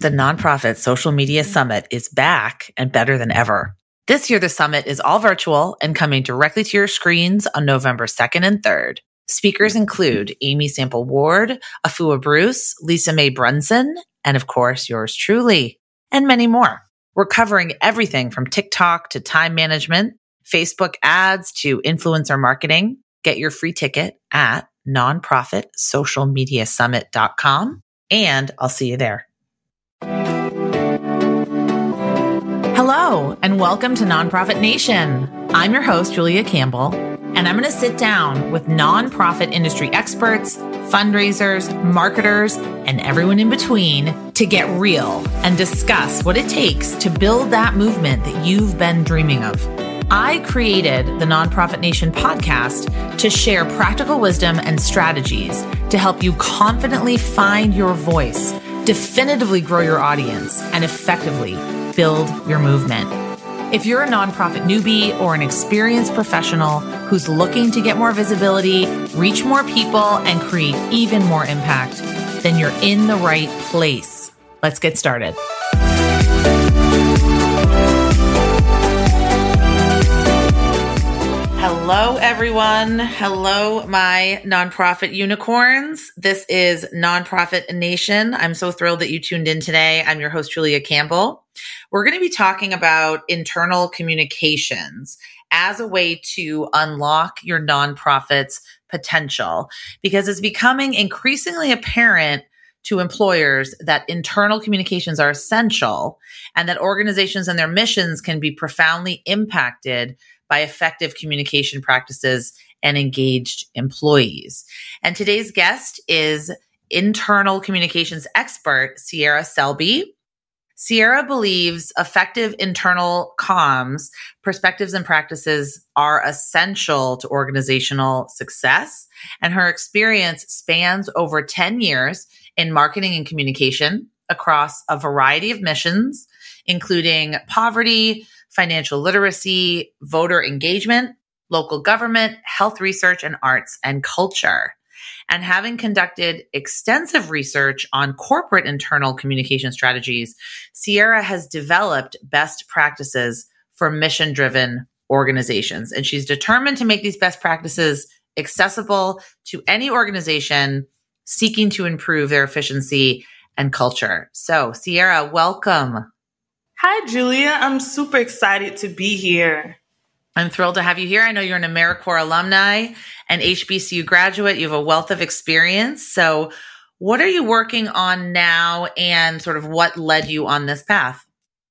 The Nonprofit Social Media Summit is back and better than ever. This year, the summit is all virtual and coming directly to your screens on November 2nd and 3rd. Speakers include Amy Sample Ward, Afua Bruce, Lisa Mae Brunson, and of course, yours truly, and many more. We're covering everything from TikTok to time management, Facebook ads to influencer marketing. Get your free ticket at nonprofitsocialmediasummit.com and I'll see you there. Hello, and welcome to Nonprofit Nation. I'm your host, Julia Campbell, and I'm going to sit down with nonprofit industry experts, fundraisers, marketers, and everyone in between to get real and discuss what it takes to build that movement that you've been dreaming of. I created the Nonprofit Nation podcast to share practical wisdom and strategies to help you confidently find your voice, definitively grow your audience, and effectively build your movement. If you're a nonprofit newbie or an experienced professional who's looking to get more visibility, reach more people, and create even more impact, then you're in the right place. Let's get started. Hello, everyone. Hello, my nonprofit unicorns. This is Nonprofit Nation. I'm so thrilled that you tuned in today. I'm your host, Julia Campbell. We're going to be talking about internal communications as a way to unlock your nonprofit's potential because it's becoming increasingly apparent to employers that internal communications are essential and that organizations and their missions can be profoundly impacted by effective communication practices and engaged employees. And today's guest is internal communications expert Sierra Selby. Sierra believes effective internal comms, perspectives, and practices are essential to organizational success. And her experience spans over 10 years in marketing and communication across a variety of missions, including poverty, financial literacy, voter engagement, local government, health research, and arts and culture. And having conducted extensive research on corporate internal communication strategies, Sierra has developed best practices for mission driven organizations. And she's determined to make these best practices accessible to any organization seeking to improve their efficiency and culture. So, Sierra, welcome. Hi, Julia. I'm super excited to be here. I'm thrilled to have you here. I know you're an AmeriCorps alumni and HBCU graduate. You have a wealth of experience. So, what are you working on now and sort of what led you on this path?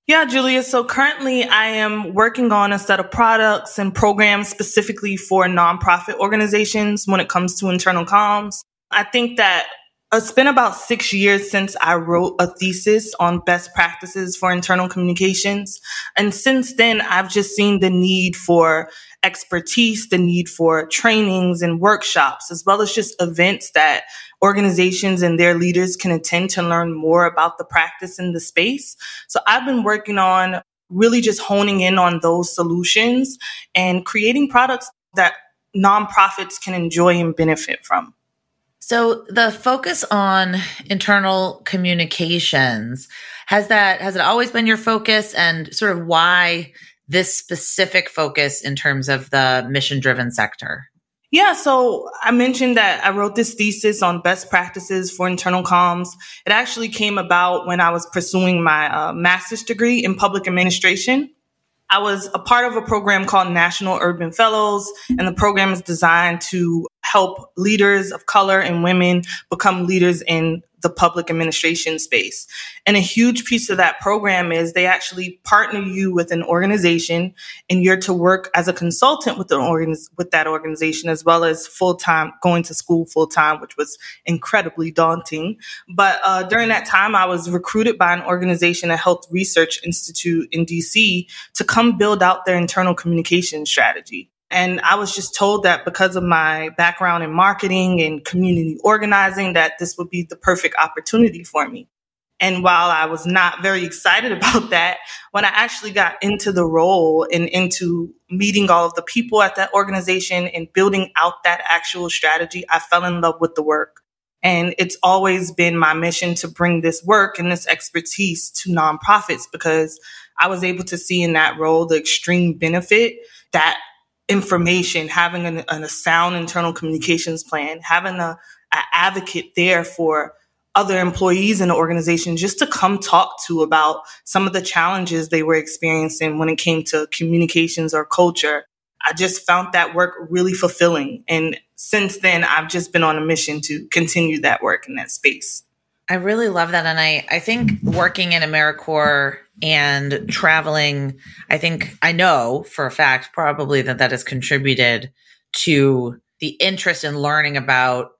Yeah, Julia. So currently I am working on a set of products and programs specifically for nonprofit organizations when it comes to internal comms. I think that it's been about six years since I wrote a thesis on best practices for internal communications. And since then, I've just seen the need for expertise, the need for trainings and workshops, as well as just events that organizations and their leaders can attend to learn more about the practice in the space. So I've been working on really just honing in on those solutions and creating products that nonprofits can enjoy and benefit from. So the focus on internal communications has that has it always been your focus and sort of why this specific focus in terms of the mission driven sector? Yeah, so I mentioned that I wrote this thesis on best practices for internal comms. It actually came about when I was pursuing my uh, master's degree in public administration. I was a part of a program called National Urban Fellows, and the program is designed to help leaders of color and women become leaders in the public administration space. And a huge piece of that program is they actually partner you with an organization and you're to work as a consultant with the organ- with that organization as well as full time going to school full time, which was incredibly daunting. But uh, during that time, I was recruited by an organization, a health research institute in DC, to come build out their internal communication strategy. And I was just told that because of my background in marketing and community organizing, that this would be the perfect opportunity for me. And while I was not very excited about that, when I actually got into the role and into meeting all of the people at that organization and building out that actual strategy, I fell in love with the work. And it's always been my mission to bring this work and this expertise to nonprofits because I was able to see in that role the extreme benefit that information, having an, a sound internal communications plan, having a, a advocate there for other employees in the organization just to come talk to about some of the challenges they were experiencing when it came to communications or culture. I just found that work really fulfilling. And since then, I've just been on a mission to continue that work in that space. I really love that. And I, I think working in AmeriCorps and traveling, I think I know for a fact probably that that has contributed to the interest in learning about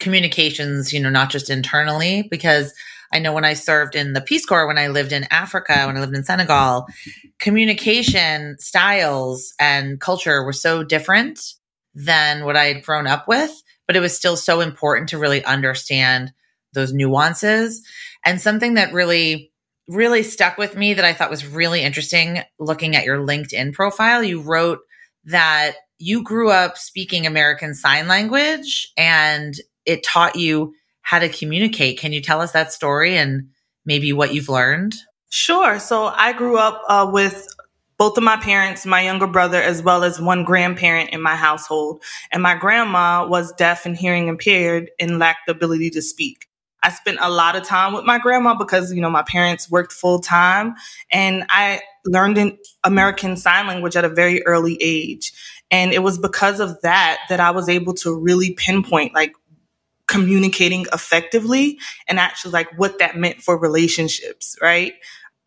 communications, you know, not just internally, because I know when I served in the Peace Corps, when I lived in Africa, when I lived in Senegal, communication styles and culture were so different than what I had grown up with, but it was still so important to really understand those nuances. And something that really, really stuck with me that I thought was really interesting looking at your LinkedIn profile, you wrote that you grew up speaking American Sign Language and it taught you how to communicate. Can you tell us that story and maybe what you've learned? Sure. So I grew up uh, with both of my parents, my younger brother, as well as one grandparent in my household. And my grandma was deaf and hearing impaired and lacked the ability to speak. I spent a lot of time with my grandma because, you know, my parents worked full time and I learned in American Sign Language at a very early age. And it was because of that that I was able to really pinpoint like communicating effectively and actually like what that meant for relationships, right?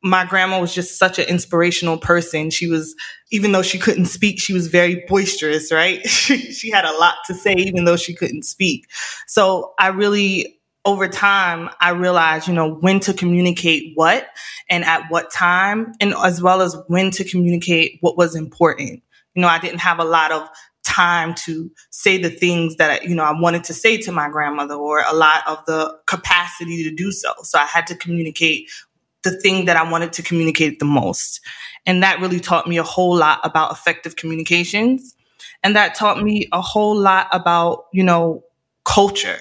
My grandma was just such an inspirational person. She was, even though she couldn't speak, she was very boisterous, right? she had a lot to say, even though she couldn't speak. So I really, over time, I realized, you know, when to communicate what and at what time, and as well as when to communicate what was important. You know, I didn't have a lot of time to say the things that you know I wanted to say to my grandmother or a lot of the capacity to do so. So I had to communicate the thing that I wanted to communicate the most. And that really taught me a whole lot about effective communications. And that taught me a whole lot about, you know, culture.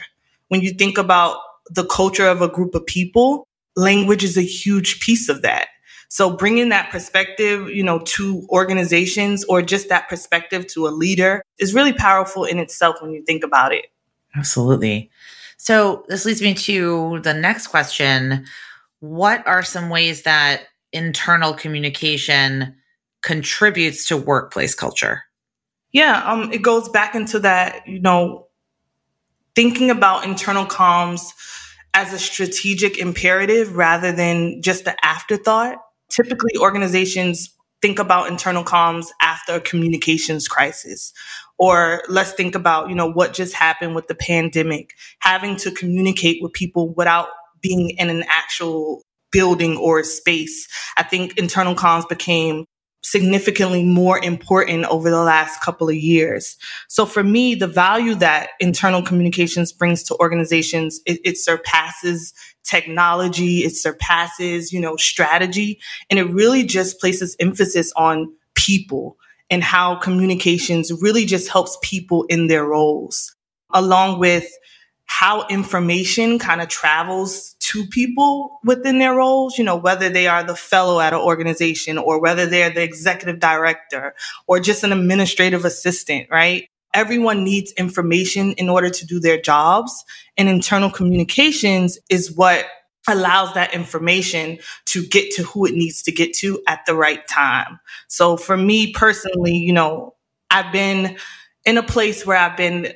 When you think about the culture of a group of people, language is a huge piece of that. So bringing that perspective, you know, to organizations or just that perspective to a leader is really powerful in itself when you think about it. Absolutely. So this leads me to the next question. What are some ways that internal communication contributes to workplace culture? Yeah, um, it goes back into that, you know, thinking about internal comms as a strategic imperative rather than just the afterthought. Typically organizations think about internal comms after a communications crisis or let's think about you know what just happened with the pandemic. Having to communicate with people without being in an actual building or space. I think internal comms became significantly more important over the last couple of years. So for me, the value that internal communications brings to organizations, it, it, surpasses technology, it surpasses, you know, strategy, and it really just places emphasis on people and how communications really just helps people in their roles along with how information kind of travels people within their roles, you know, whether they are the fellow at an organization or whether they're the executive director or just an administrative assistant, right? Everyone needs information in order to do their jobs and internal communications is what allows that information to get to who it needs to get to at the right time. So for me personally, you know, I've been in a place where I've been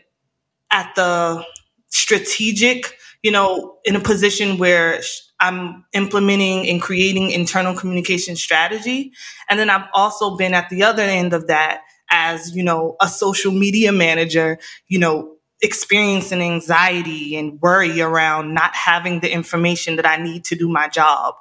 at the strategic, you know, in a position where I'm implementing and creating internal communication strategy. And then I've also been at the other end of that as, you know, a social media manager, you know, experiencing anxiety and worry around not having the information that I need to do my job.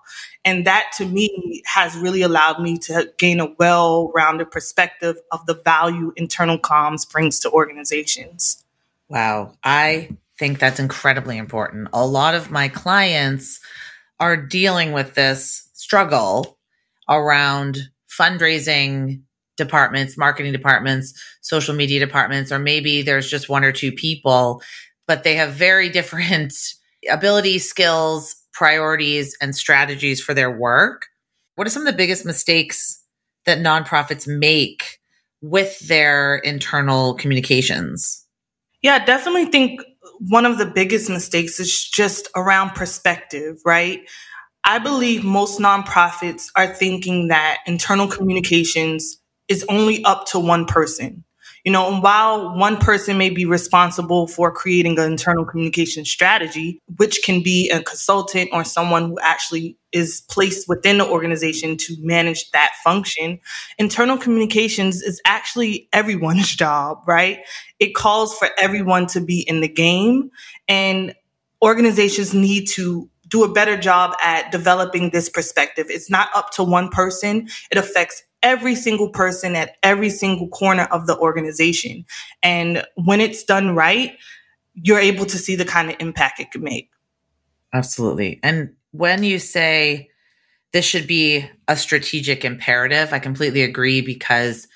And that to me has really allowed me to gain a well rounded perspective of the value internal comms brings to organizations. Wow. I think that's incredibly important. A lot of my clients are dealing with this struggle around fundraising departments, marketing departments, social media departments, or maybe there's just one or two people but they have very different abilities, skills, priorities, and strategies for their work. What are some of the biggest mistakes that nonprofits make with their internal communications? Yeah, definitely think one of the biggest mistakes is just around perspective, right? I believe most nonprofits are thinking that internal communications is only up to one person. You know, and while one person may be responsible for creating an internal communication strategy, which can be a consultant or someone who actually is placed within the organization to manage that function, internal communications is actually everyone's job, right? It calls for everyone to be in the game and organizations need to do a better job at developing this perspective. It's not up to one person. It affects every single person at every single corner of the organization. And when it's done right, you're able to see the kind of impact it can make. Absolutely. And when you say this should be a strategic imperative, I completely agree because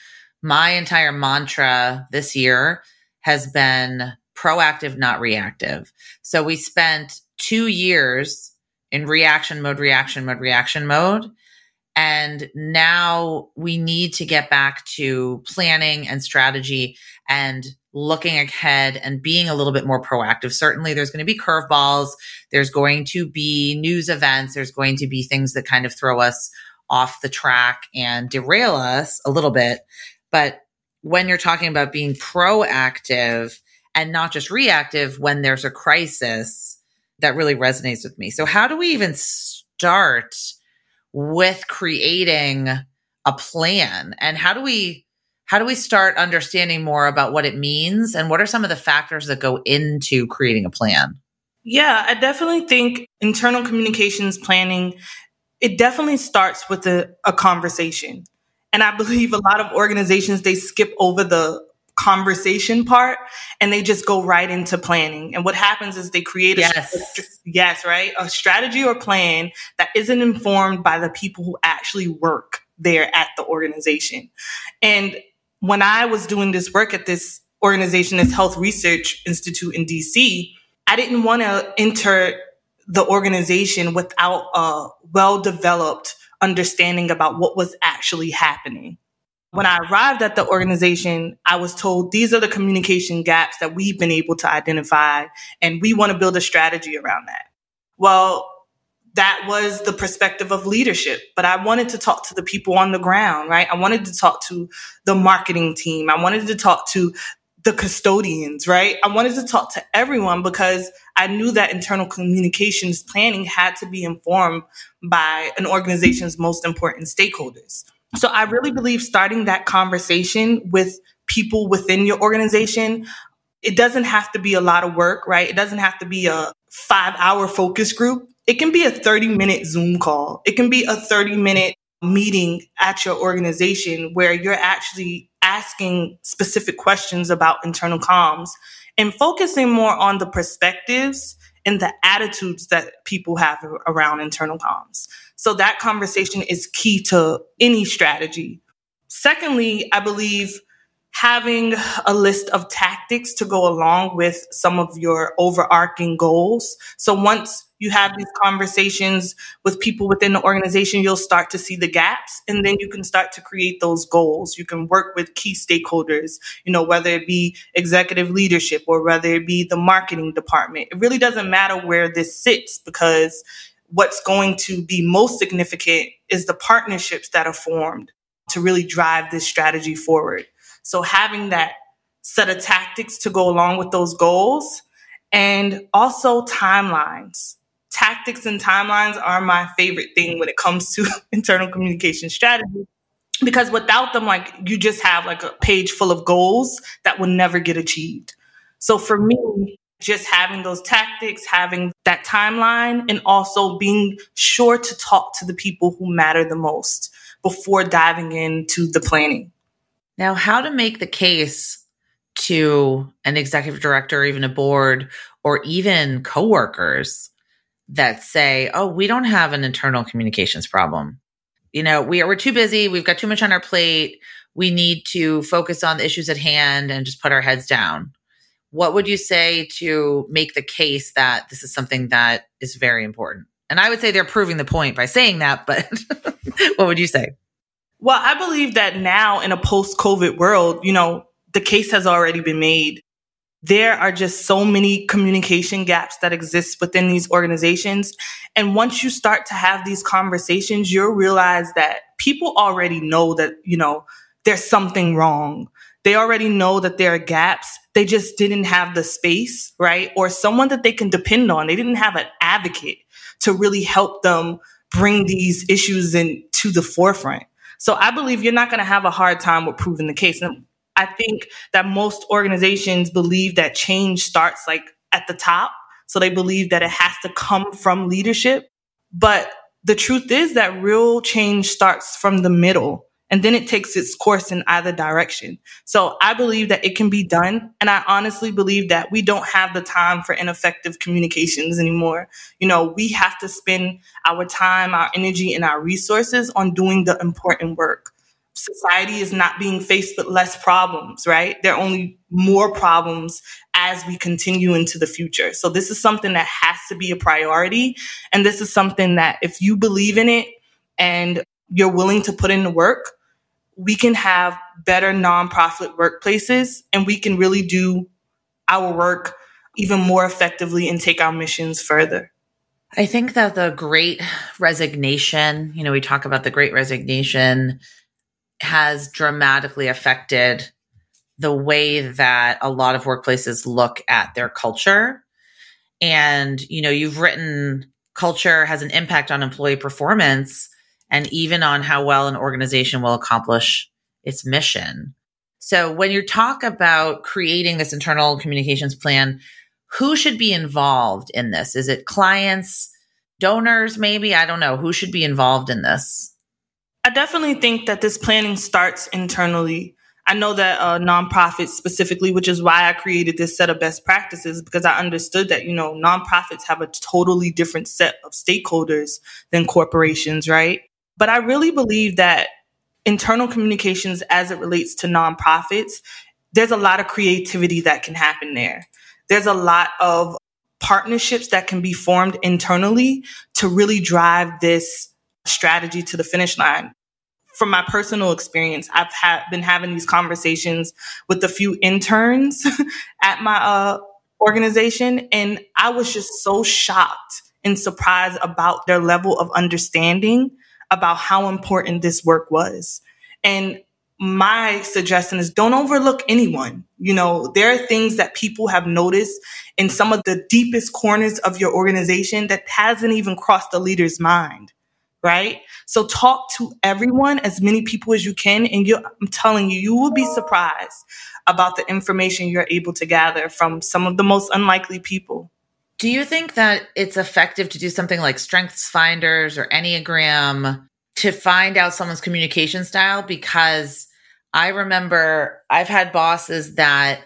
my entire mantra this year has been proactive, not reactive. So we spent two years in reaction mode, reaction mode, reaction mode. And now we need to get back to planning and strategy and looking ahead and being a little bit more proactive. Certainly, there's going to be curveballs. There's going to be news events. There's going to be things that kind of throw us off the track and derail us a little bit. But when you're talking about being proactive and not just reactive when there's a crisis, that really resonates with me. So, how do we even start? with creating a plan and how do we how do we start understanding more about what it means and what are some of the factors that go into creating a plan yeah i definitely think internal communications planning it definitely starts with a, a conversation and i believe a lot of organizations they skip over the conversation part and they just go right into planning. And what happens is they create a, yes. yes, right? A strategy or plan that isn't informed by the people who actually work there at the organization. And when I was doing this work at this organization, this Health Research Institute in DC, I didn't want to enter the organization without a well developed understanding about what was actually happening. When I arrived at the organization, I was told these are the communication gaps that we've been able to identify, and we want to build a strategy around that. Well, that was the perspective of leadership, but I wanted to talk to the people on the ground, right? I wanted to talk to the marketing team. I wanted to talk to the custodians, right? I wanted to talk to everyone because I knew that internal communications planning had to be informed by an organization's most important stakeholders. So I really believe starting that conversation with people within your organization, it doesn't have to be a lot of work, right? It doesn't have to be a five hour focus group. It can be a 30 minute Zoom call. It can be a 30 minute meeting at your organization where you're actually asking specific questions about internal comms and focusing more on the perspectives and the attitudes that people have around internal comms. So that conversation is key to any strategy. Secondly, I believe having a list of tactics to go along with some of your overarching goals. So once you have these conversations with people within the organization, you'll start to see the gaps and then you can start to create those goals. You can work with key stakeholders, you know, whether it be executive leadership or whether it be the marketing department. It really doesn't matter where this sits because what's going to be most significant is the partnerships that are formed to really drive this strategy forward. So having that set of tactics to go along with those goals and also timelines. Tactics and timelines are my favorite thing when it comes to internal communication strategy because without them like you just have like a page full of goals that will never get achieved. So for me, just having those tactics, having that timeline, and also being sure to talk to the people who matter the most before diving into the planning. Now, how to make the case to an executive director, or even a board, or even coworkers that say, oh, we don't have an internal communications problem. You know, we are, we're too busy. We've got too much on our plate. We need to focus on the issues at hand and just put our heads down what would you say to make the case that this is something that is very important? And I would say they're proving the point by saying that, but what would you say? Well, I believe that now in a post COVID world, you know, the case has already been made. There are just so many communication gaps that exist within these organizations. And once you start to have these conversations, you'll realize that people already know that, you know, there's something wrong. They already know that there are gaps. They just didn't have the space, right? Or someone that they can depend on. They didn't have an advocate to really help them bring these issues into the forefront. So I believe you're not going to have a hard time with proving the case. And I think that most organizations believe that change starts like at the top. So they believe that it has to come from leadership. But the truth is that real change starts from the middle and then it takes its course in either direction. So I believe that it can be done. And I honestly believe that we don't have the time for ineffective communications anymore. You know, we have to spend our time, our energy, and our resources on doing the important work. Society is not being faced with less problems, right? There are only more problems as we continue into the future. So this is something that has to be a priority. And this is something that if you believe in it and you're willing to put in the work, we can have better nonprofit workplaces and we can really do our work even more effectively and take our missions further. I think that the great resignation, you know, we talk about the great resignation has dramatically affected the way that a lot of workplaces look at their culture. And, you know, you've written culture has an impact on employee performance and even on how well an organization will accomplish its mission. So when you talk about creating this internal communications plan, who should be involved in this? Is it clients, donors, maybe? I don't know. Who should be involved in this? I definitely think that this planning starts internally. I know that uh, nonprofits specifically, which is why I created this set of best practices, because I understood that, you know, nonprofits have a totally different set of stakeholders than corporations, right? But I really believe that internal communications as it relates to nonprofits, there's a lot of creativity that can happen there. There's a lot of partnerships that can be formed internally to really drive this strategy to the finish line. From my personal experience, I've ha- been having these conversations with a few interns at my uh, organization, and I was just so shocked and surprised about their level of understanding about how important this work was. And my suggestion is don't overlook anyone. You know, there are things that people have noticed in some of the deepest corners of your organization that hasn't even crossed the leader's mind. Right. So talk to everyone, as many people as you can. And you, I'm telling you, you will be surprised about the information you're able to gather from some of the most unlikely people. Do you think that it's effective to do something like strengths finders or Enneagram to find out someone's communication style? Because I remember I've had bosses that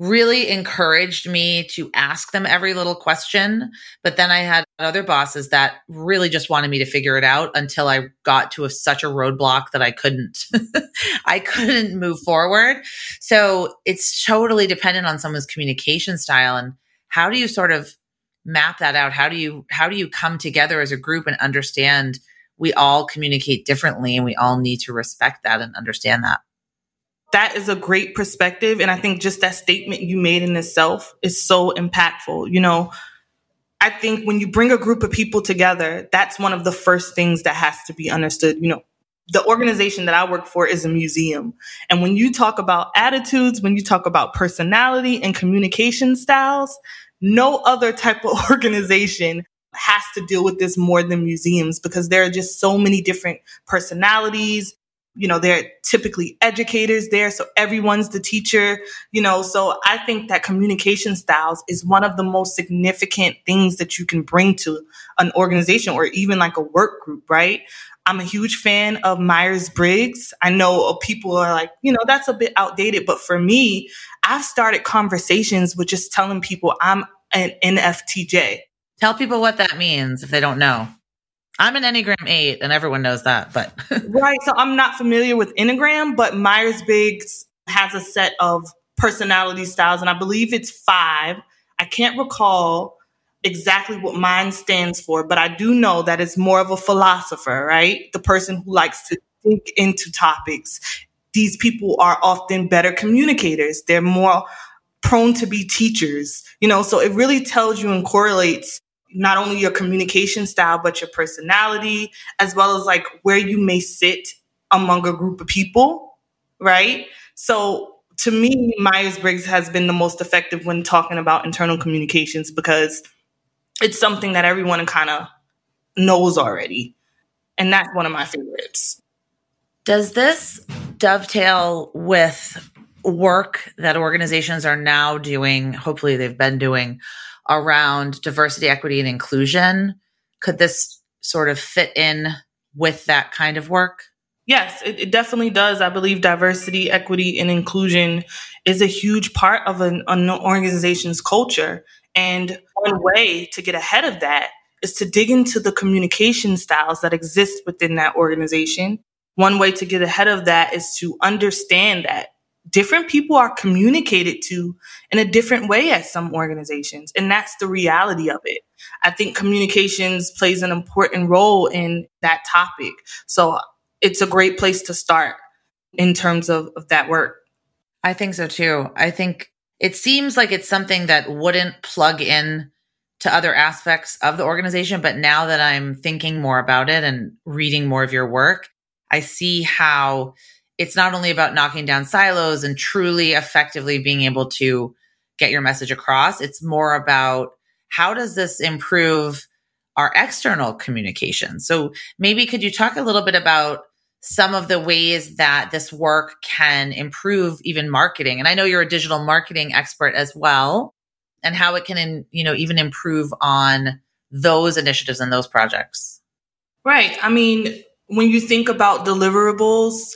really encouraged me to ask them every little question. But then I had other bosses that really just wanted me to figure it out until I got to a, such a roadblock that I couldn't, I couldn't move forward. So it's totally dependent on someone's communication style. And how do you sort of map that out. How do you how do you come together as a group and understand? We all communicate differently and we all need to respect that and understand that. That is a great perspective. And i think just that statement you made in itself is so impactful. You know i think when you bring a group of people together that's one of the first things that has to be understood. You know the organization that I work for is a museum. And when you talk about attitudes, when you talk about personality and communication styles, no other type of organization has to deal with this more than museums because there are just so many different personalities. You know, they're typically educators there, so everyone's the teacher, you know. So I think that communication styles is one of the most significant things that you can bring to an organization or even like a work group, right? I'm a huge fan of Myers Briggs. I know people are like, you know, that's a bit outdated, but for me, I've started conversations with just telling people I'm an NFTJ. Tell people what that means if they don't know. I'm an Enneagram 8 and everyone knows that, but Right, so I'm not familiar with Enneagram, but Myers Briggs has a set of personality styles, and I believe it's five. I can't recall exactly what mine stands for, but I do know that it's more of a philosopher, right? The person who likes to think into topics. These people are often better communicators. They're more prone to be teachers, you know, so it really tells you and correlates not only your communication style, but your personality, as well as like where you may sit among a group of people, right? So to me, Myers Briggs has been the most effective when talking about internal communications because it's something that everyone kind of knows already. And that's one of my favorites. Does this dovetail with work that organizations are now doing? Hopefully, they've been doing around diversity, equity, and inclusion. Could this sort of fit in with that kind of work? Yes, it, it, definitely does. I believe diversity, equity, and inclusion is a huge part of an, an organization's culture. And one way to get ahead of that is to dig into the communication styles that exist within that organization. One way to get ahead of that is to understand that different people are communicated to in a different way at some organizations. And that's the reality of it. I think communications plays an important role in that topic. So it's a great place to start in terms of, of that work. I think so too. I think it seems like it's something that wouldn't plug in to other aspects of the organization. But now that I'm thinking more about it and reading more of your work, I see how it's not only about knocking down silos and truly effectively being able to get your message across, it's more about how does this improve our external communication? So maybe could you talk a little bit about some of the ways that this work can improve even marketing. And I know you're a digital marketing expert as well, and how it can, you know, even improve on those initiatives and those projects. Right. I mean, when you think about deliverables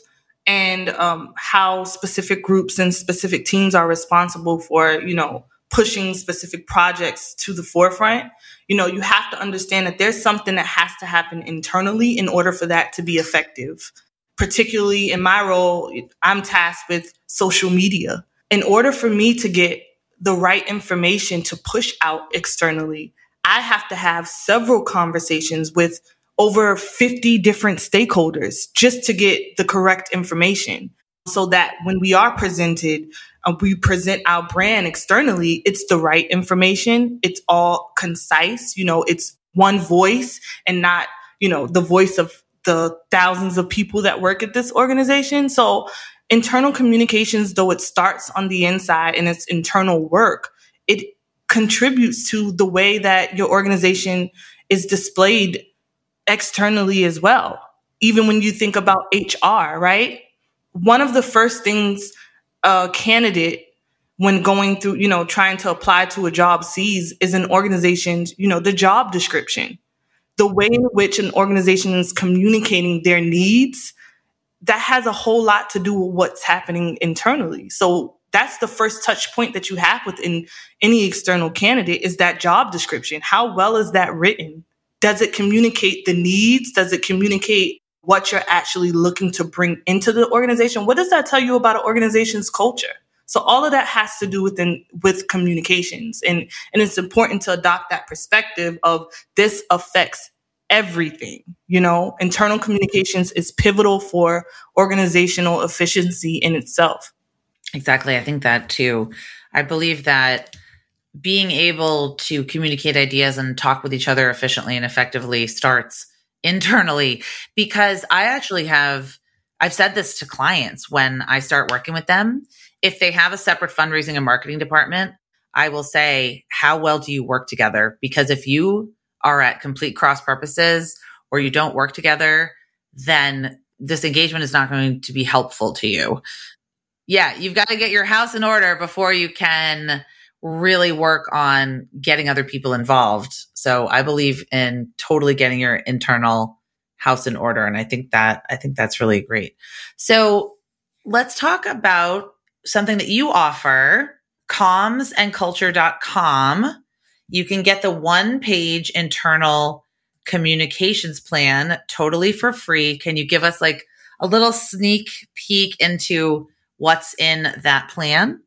and um, how specific groups and specific teams are responsible for, you know, pushing specific projects to the forefront, you know, you have to understand that there's something that has to happen internally in order for that to be effective. Particularly in my role, I'm tasked with social media. In order for me to get the right information to push out externally, I have to have several conversations with over 50 different stakeholders just to get the correct information so that when we are presented we present our brand externally, it's the right information. It's all concise. You know, it's one voice and not, you know, the voice of the thousands of people that work at this organization. So internal communications, though it starts on the inside and it's internal work, it contributes to the way that your organization is displayed externally as well. Even when you think about HR, right? One of the first things a candidate when going through, you know, trying to apply to a job sees is an organization's, you know, the job description. The way in which an organization is communicating their needs, that has a whole lot to do with what's happening internally. So that's the first touch point that you have within any external candidate is that job description. How well is that written? Does it communicate the needs? Does it communicate what you're actually looking to bring into the organization. What does that tell you about an organization's culture? So all of that has to do within with communications. And and it's important to adopt that perspective of this affects everything. You know, internal communications is pivotal for organizational efficiency in itself. Exactly. I think that too. I believe that being able to communicate ideas and talk with each other efficiently and effectively starts internally because I actually have I've said this to clients when I start working with them. If they have a separate fundraising and marketing department, I will say, How well do you work together? Because if you are at complete cross purposes or you don't work together, then this engagement is not going to be helpful to you. Yeah, you've got to get your house in order before you can really work on getting other people involved. So I believe in totally getting your internal house in order. And I think that, I think that's really great. So let's talk about something that you offer, commsandculture.com. You can get the one page internal communications plan totally for free. Can you give us like a little sneak peek into what's in that plan?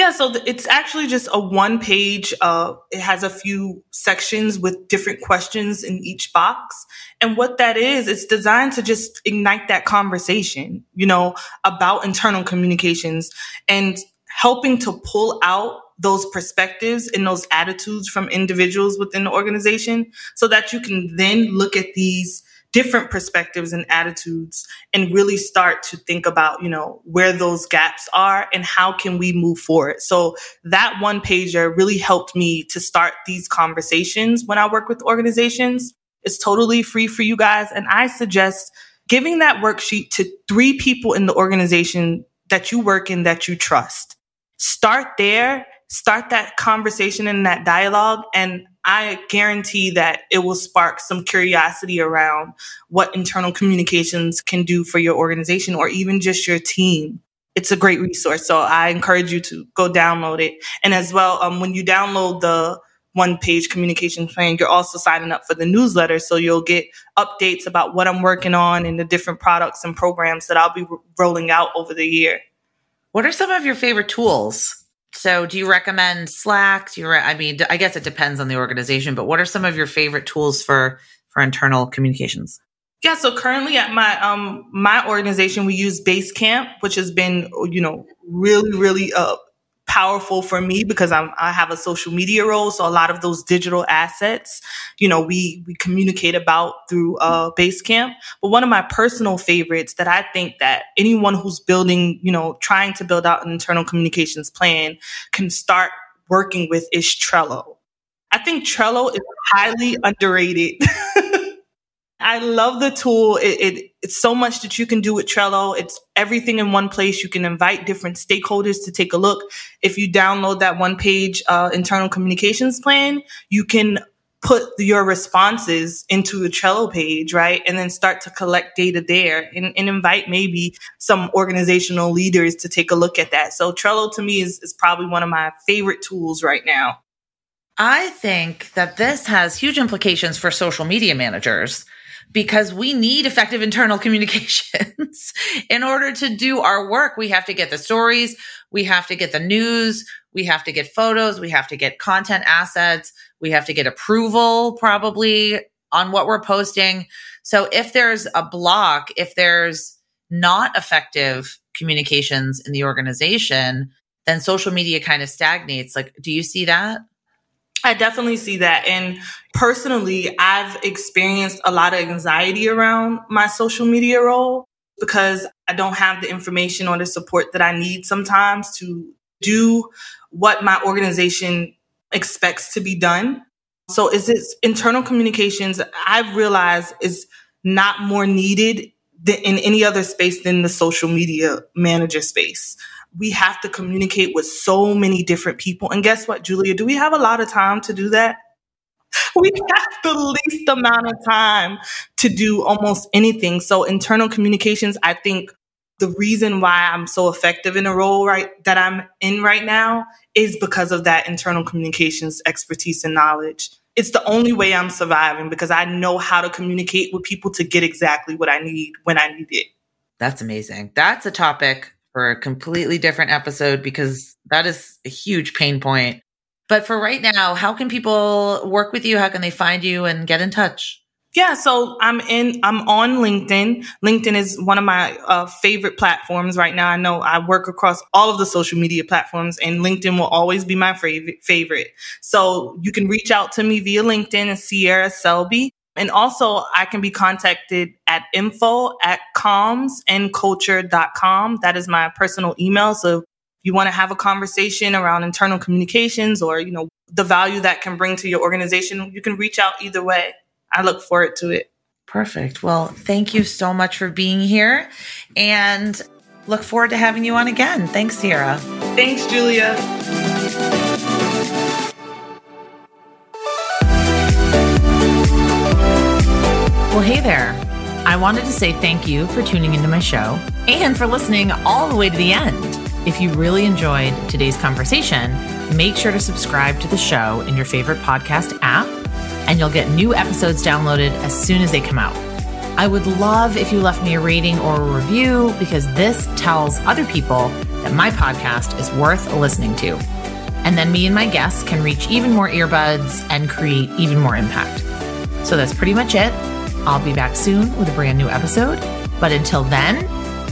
Yeah, so it's actually just a one page. Uh, it has a few sections with different questions in each box. And what that is, it's designed to just ignite that conversation, you know, about internal communications and helping to pull out those perspectives and those attitudes from individuals within the organization so that you can then look at these different perspectives and attitudes and really start to think about, you know, where those gaps are and how can we move forward. So that one pager really helped me to start these conversations when I work with organizations. It's totally free for you guys. And I suggest giving that worksheet to three people in the organization that you work in that you trust. Start there, start that conversation and that dialogue. And I guarantee that it will spark some curiosity around what internal communications can do for your organization or even just your team. It's a great resource. So I encourage you to go download it. And as well, um, when you download the one page communication plan, you're also signing up for the newsletter. So you'll get updates about what I'm working on and the different products and programs that I'll be rolling out over the year. What are some of your favorite tools so, do you recommend Slack? Do you? Re- I mean, I guess it depends on the organization, but what are some of your favorite tools for for internal communications? Yeah, so currently at my um my organization, we use Basecamp, which has been you know really really uh powerful for me because I'm, I have a social media role. So a lot of those digital assets, you know, we, we communicate about through uh, Basecamp. But one of my personal favorites that I think that anyone who's building, you know, trying to build out an internal communications plan can start working with is Trello. I think Trello is highly underrated. I love the tool. It, it, it's so much that you can do with Trello. It's everything in one place. You can invite different stakeholders to take a look. If you download that one page uh, internal communications plan, you can put your responses into a Trello page, right? And then start to collect data there and, and invite maybe some organizational leaders to take a look at that. So Trello to me is, is probably one of my favorite tools right now. I think that this has huge implications for social media managers because we need effective internal communications in order to do our work. We have to get the stories. We have to get the news. We have to get photos. We have to get content assets. We have to get approval probably on what we're posting. So if there's a block, if there's not effective communications in the organization, then social media kind of stagnates. Like, do you see that? I definitely see that. And personally, I've experienced a lot of anxiety around my social media role because I don't have the information or the support that I need sometimes to do what my organization expects to be done. So is it internal communications I've realized is not more needed in any other space than the social media manager space we have to communicate with so many different people. And guess what, Julia? Do we have a lot of time to do that? We have the least amount of time to do almost anything. So internal communications, I think the reason why I'm so effective in a role right that I'm in right now is because of that internal communications expertise and knowledge. It's the only way I'm surviving because I know how to communicate with people to get exactly what I need when I need it. That's amazing. That's a topic for a completely different episode because that is a huge pain point. But for right now, how can people work with you? How can they find you and get in touch? Yeah, so I'm in, I'm on LinkedIn. LinkedIn is one of my uh, favorite platforms right now. I know I work across all of the social media platforms and LinkedIn will always be my favorite, favorite. So you can reach out to me via LinkedIn, Sierra Selby. And also, I can be contacted at info at commsandculture.com. That is my personal email. So if you want to have a conversation around internal communications or, you know, the value that can bring to your organization, you can reach out either way. I look forward to it. Perfect. Well, thank you so much for being here and look forward to having you on again. Thanks, Sierra. Thanks, Julia. Well, hey there. I wanted to say thank you for tuning into my show and for listening all the way to the end. If you really enjoyed today's conversation, make sure to subscribe to the show in your favorite podcast app, and you'll get new episodes downloaded as soon as they come out. I would love if you left me a rating or a review because this tells other people that my podcast is worth listening to. And then me and my guests can reach even more earbuds and create even more impact. So that's pretty much it. I'll be back soon with a brand new episode. But until then,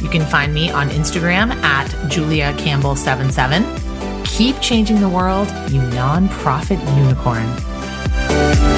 you can find me on Instagram at Julia Campbell77. Keep changing the world, you nonprofit unicorn.